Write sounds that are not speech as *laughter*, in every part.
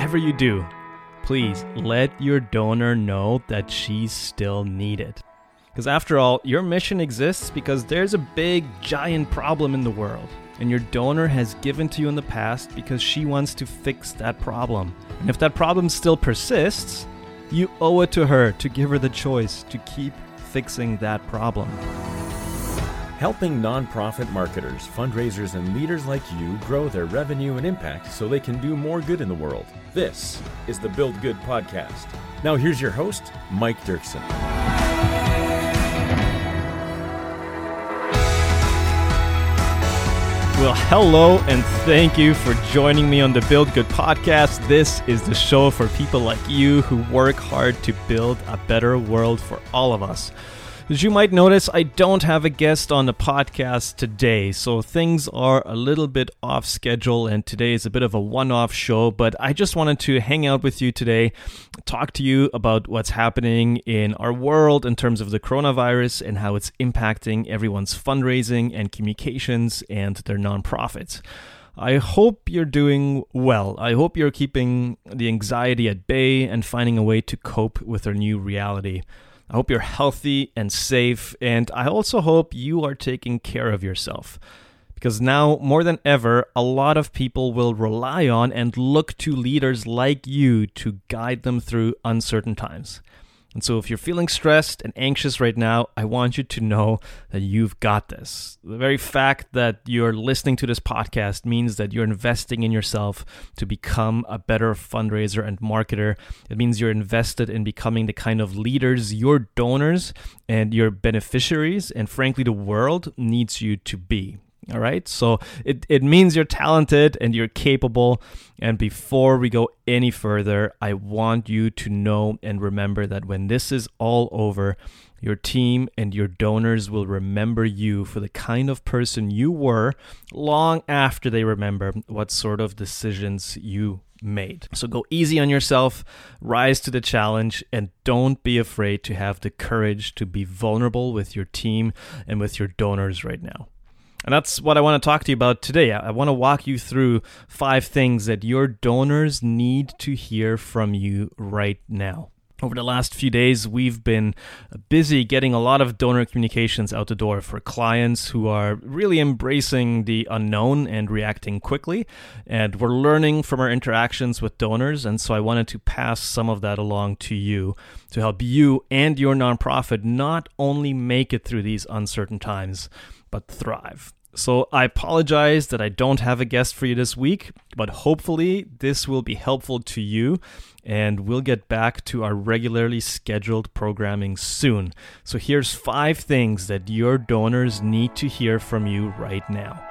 whatever you do, please let your donor know that she's still needed. Because after all, your mission exists because there's a big, giant problem in the world. And your donor has given to you in the past because she wants to fix that problem. And if that problem still persists, you owe it to her to give her the choice to keep fixing that problem. Helping nonprofit marketers, fundraisers, and leaders like you grow their revenue and impact so they can do more good in the world. This is the Build Good Podcast. Now, here's your host, Mike Dirksen. Well, hello, and thank you for joining me on the Build Good podcast. This is the show for people like you who work hard to build a better world for all of us. As you might notice, I don't have a guest on the podcast today, so things are a little bit off schedule, and today is a bit of a one off show. But I just wanted to hang out with you today, talk to you about what's happening in our world in terms of the coronavirus and how it's impacting everyone's fundraising and communications and their nonprofits. I hope you're doing well. I hope you're keeping the anxiety at bay and finding a way to cope with our new reality. I hope you're healthy and safe, and I also hope you are taking care of yourself. Because now, more than ever, a lot of people will rely on and look to leaders like you to guide them through uncertain times. And so, if you're feeling stressed and anxious right now, I want you to know that you've got this. The very fact that you're listening to this podcast means that you're investing in yourself to become a better fundraiser and marketer. It means you're invested in becoming the kind of leaders your donors and your beneficiaries, and frankly, the world needs you to be. All right. So it, it means you're talented and you're capable. And before we go any further, I want you to know and remember that when this is all over, your team and your donors will remember you for the kind of person you were long after they remember what sort of decisions you made. So go easy on yourself, rise to the challenge, and don't be afraid to have the courage to be vulnerable with your team and with your donors right now. And that's what I want to talk to you about today. I want to walk you through five things that your donors need to hear from you right now. Over the last few days, we've been busy getting a lot of donor communications out the door for clients who are really embracing the unknown and reacting quickly. And we're learning from our interactions with donors. And so I wanted to pass some of that along to you to help you and your nonprofit not only make it through these uncertain times, but thrive. So I apologize that I don't have a guest for you this week, but hopefully this will be helpful to you and we'll get back to our regularly scheduled programming soon. So here's 5 things that your donors need to hear from you right now.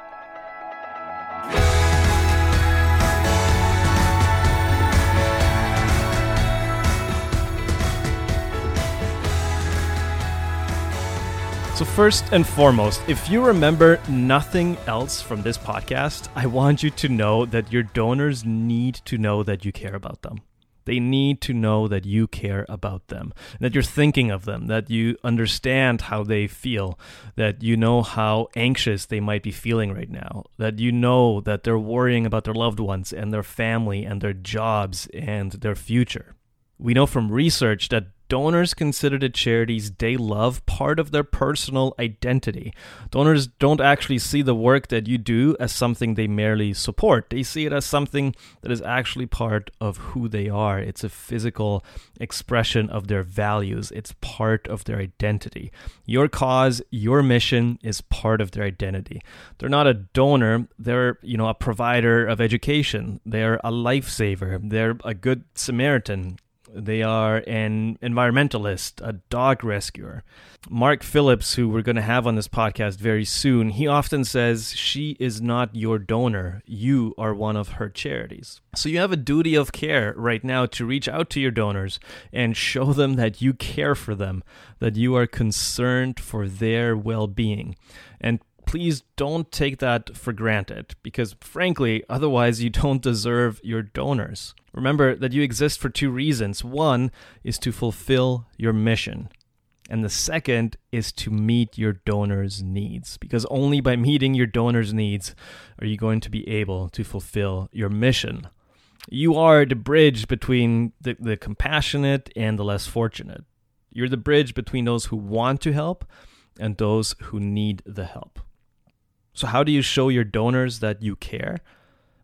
So, first and foremost, if you remember nothing else from this podcast, I want you to know that your donors need to know that you care about them. They need to know that you care about them, that you're thinking of them, that you understand how they feel, that you know how anxious they might be feeling right now, that you know that they're worrying about their loved ones and their family and their jobs and their future. We know from research that donors consider the charities they love part of their personal identity. Donors don't actually see the work that you do as something they merely support, they see it as something that is actually part of who they are. It's a physical expression of their values, it's part of their identity. Your cause, your mission is part of their identity. They're not a donor, they're, you know, a provider of education, they're a lifesaver, they're a good Samaritan they are an environmentalist, a dog rescuer. Mark Phillips, who we're going to have on this podcast very soon, he often says, She is not your donor. You are one of her charities. So you have a duty of care right now to reach out to your donors and show them that you care for them, that you are concerned for their well being. And please don't take that for granted because, frankly, otherwise you don't deserve your donors. Remember that you exist for two reasons. One is to fulfill your mission, and the second is to meet your donors' needs because only by meeting your donors' needs are you going to be able to fulfill your mission. You are the bridge between the, the compassionate and the less fortunate. You're the bridge between those who want to help and those who need the help. So, how do you show your donors that you care?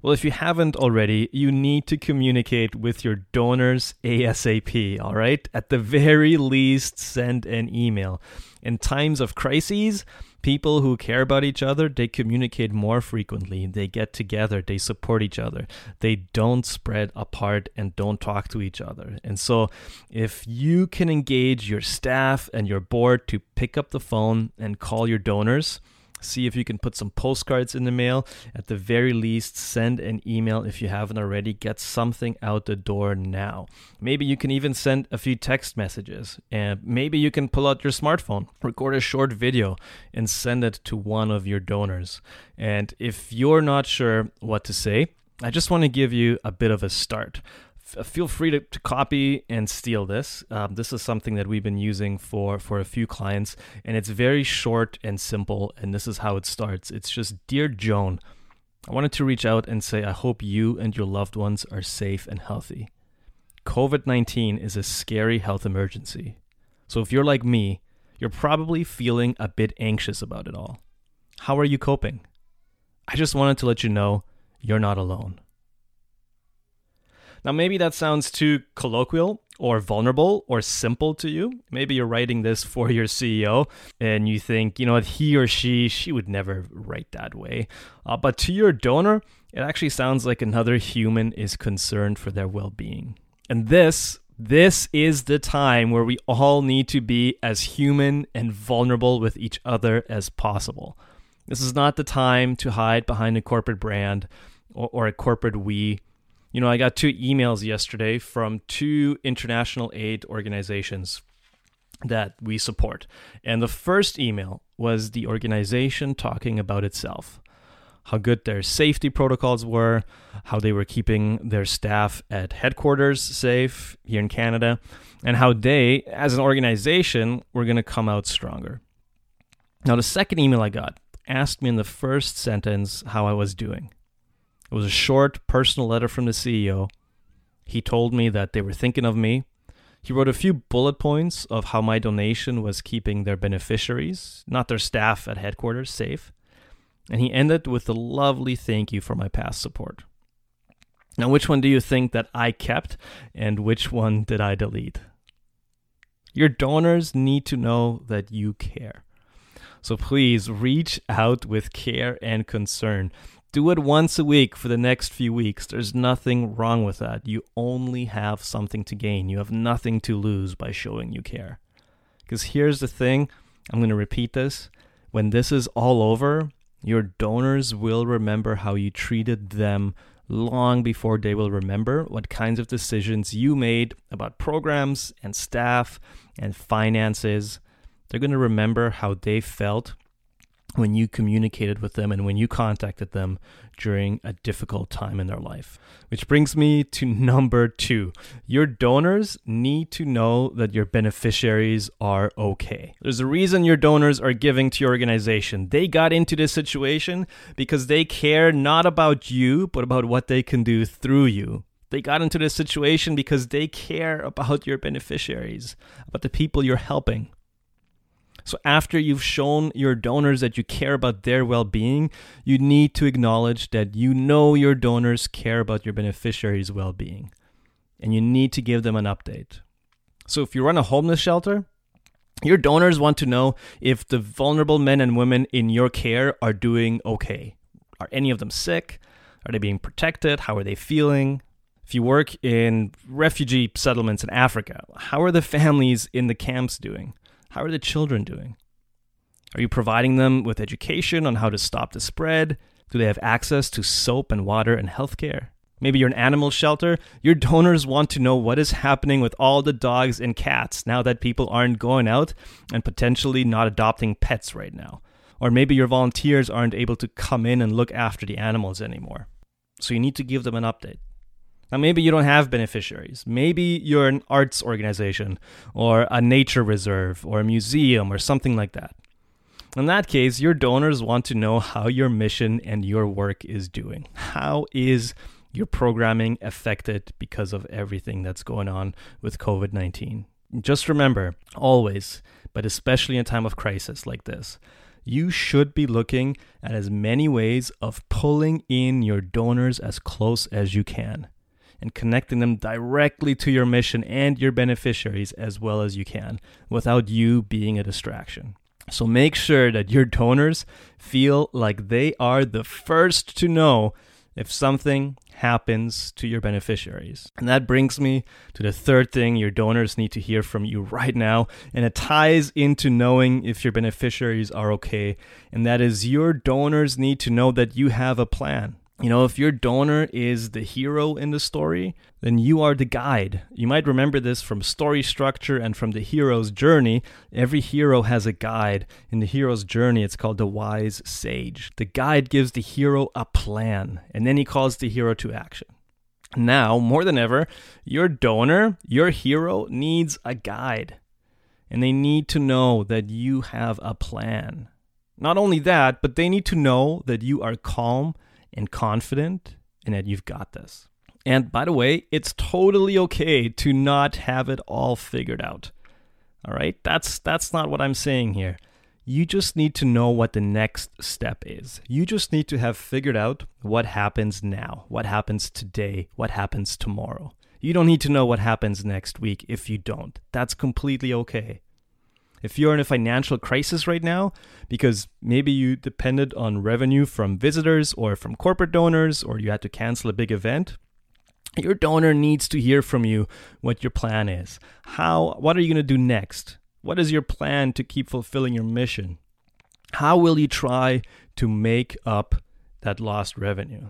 Well, if you haven't already, you need to communicate with your donors ASAP, all right? At the very least, send an email. In times of crises, people who care about each other, they communicate more frequently. They get together, they support each other. They don't spread apart and don't talk to each other. And so, if you can engage your staff and your board to pick up the phone and call your donors, See if you can put some postcards in the mail. At the very least, send an email if you haven't already. Get something out the door now. Maybe you can even send a few text messages. And maybe you can pull out your smartphone, record a short video, and send it to one of your donors. And if you're not sure what to say, I just want to give you a bit of a start feel free to, to copy and steal this. Um, this is something that we've been using for for a few clients, and it's very short and simple. And this is how it starts. It's just, dear Joan, I wanted to reach out and say I hope you and your loved ones are safe and healthy. COVID nineteen is a scary health emergency, so if you're like me, you're probably feeling a bit anxious about it all. How are you coping? I just wanted to let you know you're not alone. Now, maybe that sounds too colloquial or vulnerable or simple to you. Maybe you're writing this for your CEO and you think, you know what, he or she, she would never write that way. Uh, but to your donor, it actually sounds like another human is concerned for their well being. And this, this is the time where we all need to be as human and vulnerable with each other as possible. This is not the time to hide behind a corporate brand or, or a corporate we you know, I got two emails yesterday from two international aid organizations that we support. And the first email was the organization talking about itself how good their safety protocols were, how they were keeping their staff at headquarters safe here in Canada, and how they, as an organization, were going to come out stronger. Now, the second email I got asked me in the first sentence how I was doing. It was a short personal letter from the CEO. He told me that they were thinking of me. He wrote a few bullet points of how my donation was keeping their beneficiaries, not their staff at headquarters, safe. And he ended with a lovely thank you for my past support. Now, which one do you think that I kept and which one did I delete? Your donors need to know that you care. So please reach out with care and concern. Do it once a week for the next few weeks. There's nothing wrong with that. You only have something to gain. You have nothing to lose by showing you care. Because here's the thing I'm going to repeat this. When this is all over, your donors will remember how you treated them long before they will remember what kinds of decisions you made about programs and staff and finances. They're going to remember how they felt when you communicated with them and when you contacted them during a difficult time in their life. Which brings me to *laughs* number two. Your donors need to know that your beneficiaries are okay. There's a reason your donors are giving to your organization. They got into this situation because they care not about you, but about what they can do through you. They got into this situation because they care about your beneficiaries, about the people you're helping. So, after you've shown your donors that you care about their well being, you need to acknowledge that you know your donors care about your beneficiaries' well being. And you need to give them an update. So, if you run a homeless shelter, your donors want to know if the vulnerable men and women in your care are doing okay. Are any of them sick? Are they being protected? How are they feeling? If you work in refugee settlements in Africa, how are the *laughs* families in the camps doing? How are the children doing? Are you providing them with education on how to stop the spread? Do they have access to soap and water and healthcare? Maybe you're an animal shelter. Your donors want to know what is happening with all the dogs and cats now that people aren't going out and potentially not adopting pets right now. Or maybe your volunteers aren't able to come in and look after the animals anymore. So you need to give them an update. Now, maybe you don't have beneficiaries. Maybe you're an arts organization or a nature reserve or a museum or something like that. In that case, your donors want to know how your mission and your work is doing. How is your programming affected because of everything that's going on with COVID 19. Just remember, always, but especially in time of crisis like this, you should be looking at as many ways of pulling in your donors as close as you can and connecting them directly to your mission and your beneficiaries as well as you can without you being a distraction. So make sure that your donors feel like they are the first to know if something happens to your beneficiaries. And that brings me to the third thing your donors need to hear from you right now. And it ties into knowing if your beneficiaries are okay. And that is your donors need to know that you have a plan. You know, if your donor is the hero in the story, then you are the guide. You might remember this from story structure and from the hero's journey. Every hero has a guide. In the hero's journey, it's called the wise sage. The guide gives the hero a plan, and then he calls the hero to action. Now, more than ever, your donor, your hero, needs a guide. And they need to know that you have a plan. Not only that, but they need to know that you are calm and confident and that you've got this. And by the way, it's totally okay to not have it all figured out. All right? That's that's not what I'm saying here. You just need to know what the next step is. You just need to have figured out what happens now, what happens today, what happens tomorrow. You don't need to know what happens next week if you don't. That's completely okay. If you're in a financial crisis right now, because maybe you depended on revenue from visitors or from corporate donors, or you had to cancel a big event, your donor needs to hear from you what your plan is. How what are you going to do next? What is your plan to keep fulfilling your mission? How will you try to make up that lost revenue?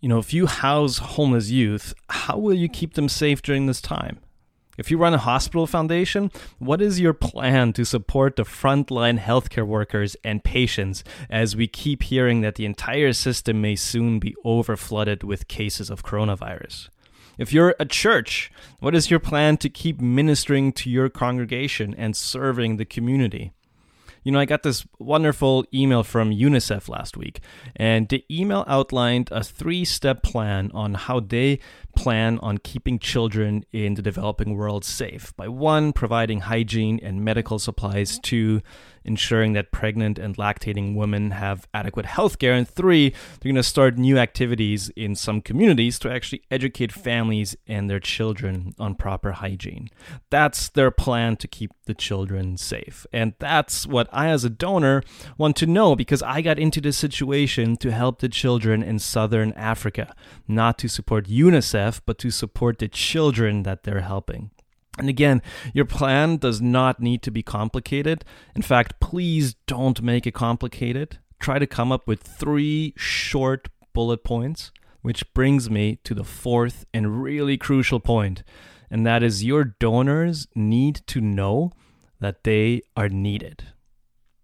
You know, if you house homeless youth, how will you keep them safe during this time? If you run a hospital foundation, what is your plan to support the frontline healthcare workers and patients as we keep hearing that the entire system may soon be overflooded with cases of coronavirus? If you're a church, what is your plan to keep ministering to your congregation and serving the community? You know, I got this wonderful email from UNICEF last week, and the email outlined a three step plan on how they plan on keeping children in the developing world safe. By one, providing hygiene and medical supplies, two, ensuring that pregnant and lactating women have adequate health care, and three, they're going to start new activities in some communities to actually educate families and their children on proper hygiene. That's their plan to keep the children safe. And that's what I, as a donor, want to know because I got into this situation to help the children in southern Africa, not to support UNICEF but to support the children that they're helping. And again, your plan does not need to be complicated. In fact, please don't make it complicated. Try to come up with three short bullet points, which brings me to the fourth and really crucial point, and that is your donors need to know that they are needed.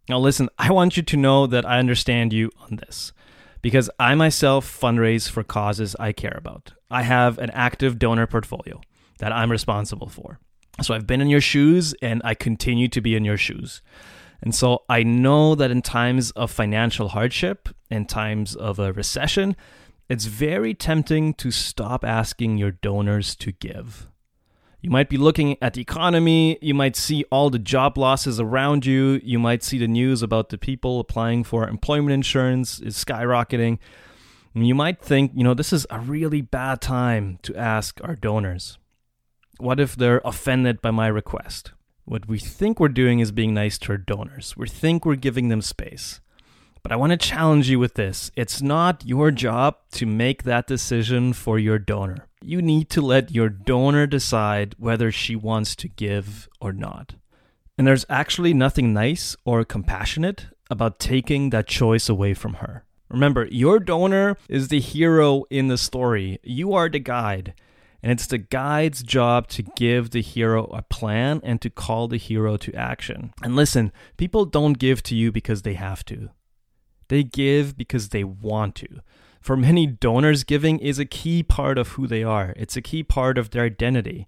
Now, listen, I want you to know that I understand you on this because I myself fundraise for causes I care about. I have an active donor portfolio that I'm responsible for. So I've been in your shoes and I continue to be in your shoes. And so I know that in times of financial hardship, in times of a recession, it's very tempting to stop asking your donors to give. You might be looking at the economy, you might see all the job losses around you, you might see the news about the people applying for employment insurance is skyrocketing. And you might think, you know, this is a really bad time to ask our donors. What if they're offended by my request? What we think we're doing is being nice to our donors. We think we're giving them space. But I want to challenge you with this. It's not your job to make that decision for your donor. You need to let your donor decide whether she wants to give or not. And there's actually nothing nice or compassionate about taking that choice away from her. Remember, your donor is the hero in the story. You are the guide. And it's the guide's job to give the hero a plan and to call the hero to action. And listen, people don't give to you because they have to, they give because they want to. For many donors, giving is a key part of who they are, it's a key part of their identity.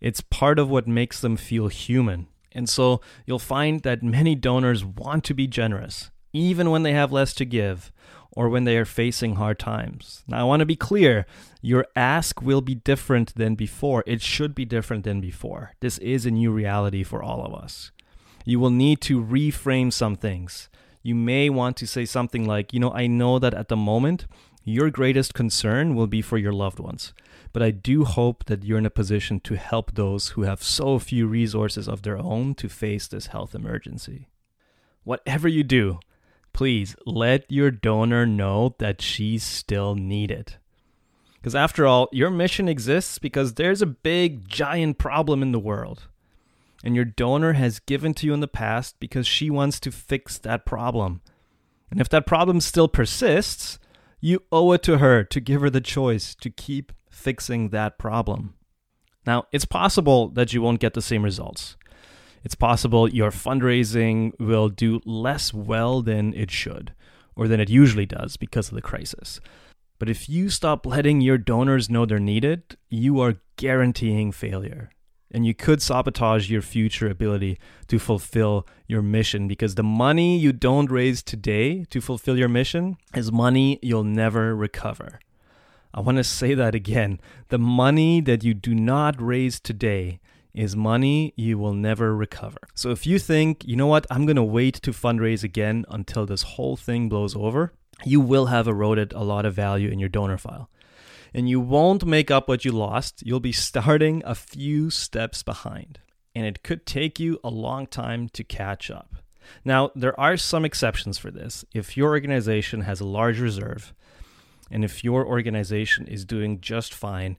It's part of what makes them feel human. And so you'll find that many donors want to be generous. Even when they have less to give or when they are facing hard times. Now, I want to be clear your ask will be different than before. It should be different than before. This is a new reality for all of us. You will need to reframe some things. You may want to say something like, you know, I know that at the moment, your greatest concern will be for your loved ones. But I do hope that you're in a position to help those who have so few resources of their own to face this health emergency. Whatever you do, please let your donor know that she's still needed. Because after all, your mission exists because there's a big, giant problem in the world. And your donor has given to you in the past because she wants to fix that problem. And if that problem still persists, you owe it to her to give her the choice to keep fixing that problem. Now, it's possible that you won't get the same results it's possible your fundraising will do less well than it should, or than it usually does because of the crisis. But if you stop letting your donors know they're needed, you are guaranteeing failure. And you could sabotage your future ability to fulfill your mission because the money you don't raise today to fulfill your mission is money you'll never recover. I want to say that again. The money that you do not raise today is money you will never recover. So if you think, you know what, I'm going to wait to fundraise again until this whole thing blows over, you will have eroded a lot of value in your donor file. And you won't make up what you lost. You'll be starting a few steps behind. And it could take you a long time to catch up. Now, there are some exceptions for this. If your organization has a large reserve, and if your organization is doing just fine,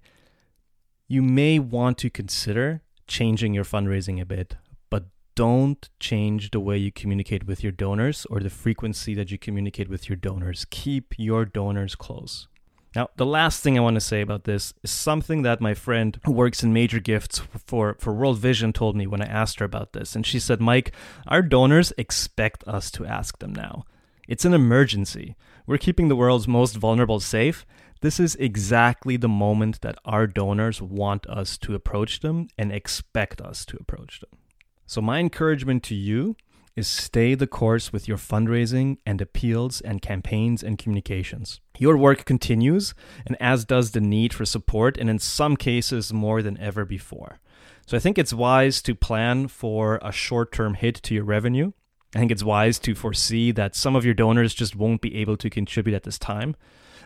you may want to consider changing your fundraising a bit, but don't change the way you communicate with your donors or the frequency that you communicate with your donors. Keep your donors close. Now, the last thing I want to say about this is something that my friend who works in major gifts for, for World Vision told me when I asked her about this. And she said, Mike, our donors expect us to ask them now. It's an emergency. We're keeping the world's most vulnerable safe, this is exactly the moment that our donors want us to approach them and expect us to approach them. So, my encouragement to you is stay the course with your fundraising and appeals and campaigns and communications. Your work continues, and as does the need for support, and in some cases, more than ever before. So, I think it's wise to plan for a short term hit to your revenue. I think it's wise to foresee that some of your donors just won't be able to contribute at this time.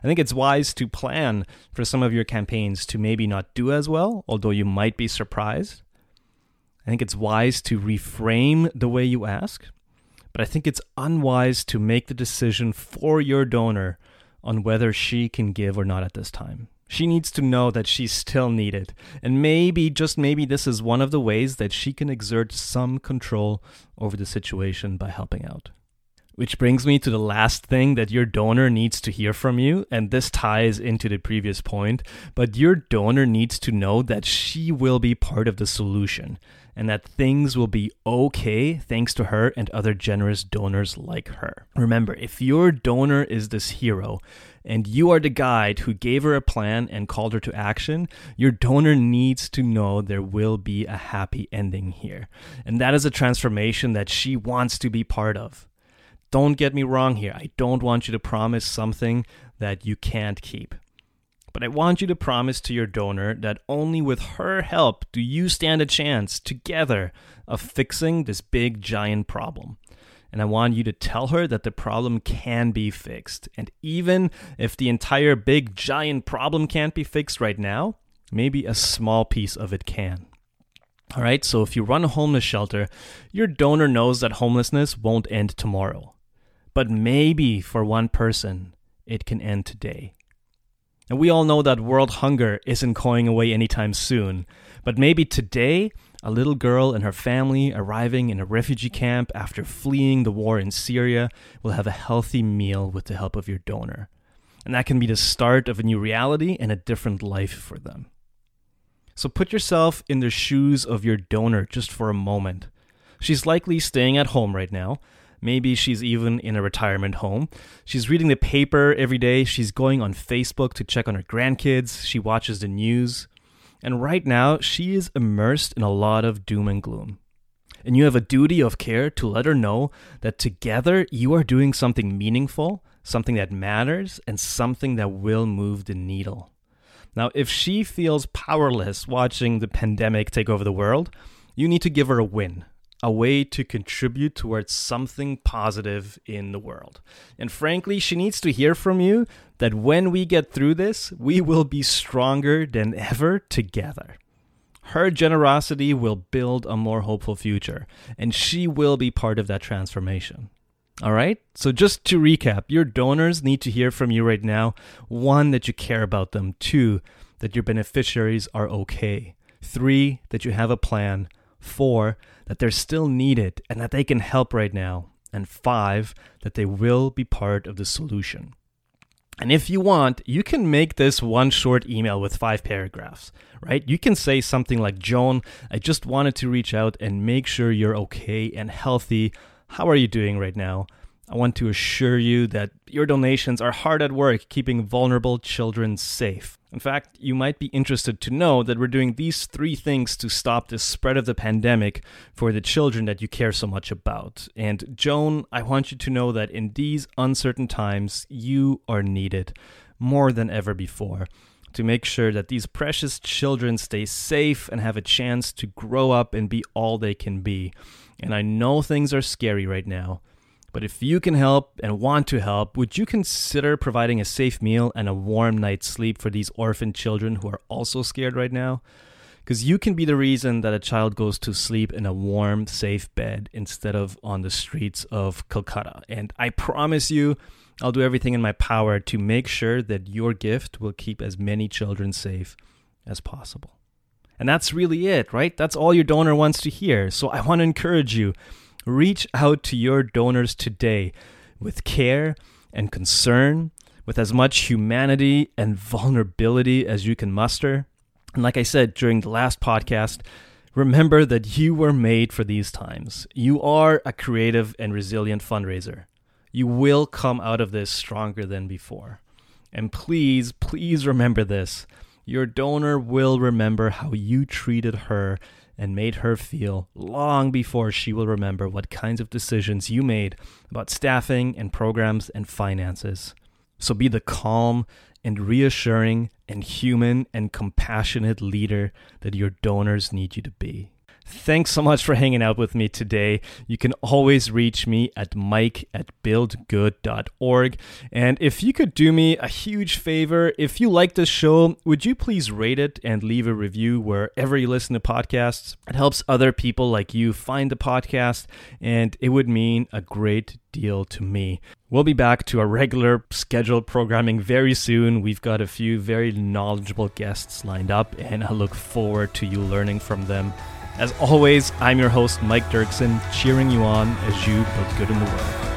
I think it's wise to plan for some of your campaigns to maybe not do as well, although you might be surprised. I think it's wise to reframe the way you ask, but I think it's unwise to make the decision for your donor on whether she can give or not at this time. She needs to know that she's still needed. And maybe, just maybe, this is one of the ways that she can exert some control over the situation by helping out. Which brings me to the last thing that your donor needs to hear from you. And this ties into the previous point. But your donor needs to know that she will be part of the solution and that things will be okay thanks to her and other generous donors like her. Remember, if your donor is this hero, and you are the guide who gave her a plan and called her to action, your donor needs to know there will be a happy ending here. And that is a transformation that she wants to be part of. Don't get me wrong here. I don't want you to promise something that you can't keep. But I want you to promise to your donor that only with her help do you stand a chance together of fixing this big giant problem. And I want you to tell her that the problem can be fixed. And even if the entire big giant problem can't be fixed right now, maybe a small piece of it can. All right, so if you run a homeless shelter, your donor knows that homelessness won't end tomorrow. But maybe for one person, it can end today. And we all know that world hunger isn't going away anytime soon. But maybe today, a little girl and her family arriving in a refugee camp after fleeing the war in Syria will have a healthy meal with the help of your donor. And that can be the start of a new reality and a different life for them. So put yourself in the shoes of your donor just for a moment. She's likely staying at home right now, Maybe she's even in a retirement home. She's reading the paper every day. She's going on Facebook to check on her grandkids. She watches the news. And right now, she is immersed in a lot of doom and gloom. And you have a duty of care to let her know that together you are doing something meaningful, something that matters, and something that will move the needle. Now, if she feels powerless watching the pandemic take over the world, you need to give her a win, a way to contribute towards something positive in the world. And frankly, she needs to hear from you that when we get through this, we will be stronger than ever together. Her generosity will build a more hopeful future, and she will be part of that transformation. All right? So, just to recap, your donors need to hear from you right now one, that you care about them, two, that your beneficiaries are okay, three, that you have a plan, four, that they're still needed and that they can help right now, and five, that they will be part of the solution. And if you want, you can make this one short email with five paragraphs, right? You can say something like, Joan, I just wanted to reach out and make sure you're okay and healthy. How are you doing right now? I want to assure you that your donations are hard at work keeping vulnerable children safe. In fact, you might be interested to know that we're doing these three things to stop the spread of the pandemic for the children that you care so much about. And Joan, I want you to know that in these uncertain times, you are needed more than ever before to make sure that these precious children stay safe and have a chance to grow up and be all they can be. And I know things are scary right now. But if you can help and want to help, would you consider providing a safe meal and a warm night's sleep for these orphan children who are also scared right now? Because you can be the reason that a child goes to sleep in a warm, safe bed instead of on the streets of Calcutta. And I promise you, I'll do everything in my power to make sure that your gift will keep as many children safe as possible. And that's really it, right? That's all your donor wants to hear. So I want to encourage you Reach out to your donors today with care and concern, with as much humanity and vulnerability as you can muster. And like I said during the last podcast, remember that you were made for these times. You are a creative and resilient fundraiser. You will come out of this stronger than before. And please, please remember this. Your donor will remember how you treated her and made her feel long before she will remember what kinds of decisions you made about staffing and programs and finances. So be the calm and reassuring and human and compassionate leader that your donors need you to be. Thanks so much for hanging out with me today. You can always reach me at mike at buildgood.org. And if you could do me a huge favor, if you like this show, would you please rate it and leave a review wherever you listen to podcasts? It helps other people like you find the podcast, and it would mean a great deal to me. We'll be back to our regular scheduled programming very soon. We've got a few very knowledgeable guests lined up, and I look forward to you learning from them. As always, I'm your host, Mike Dirksen, cheering you on as you build good in the world.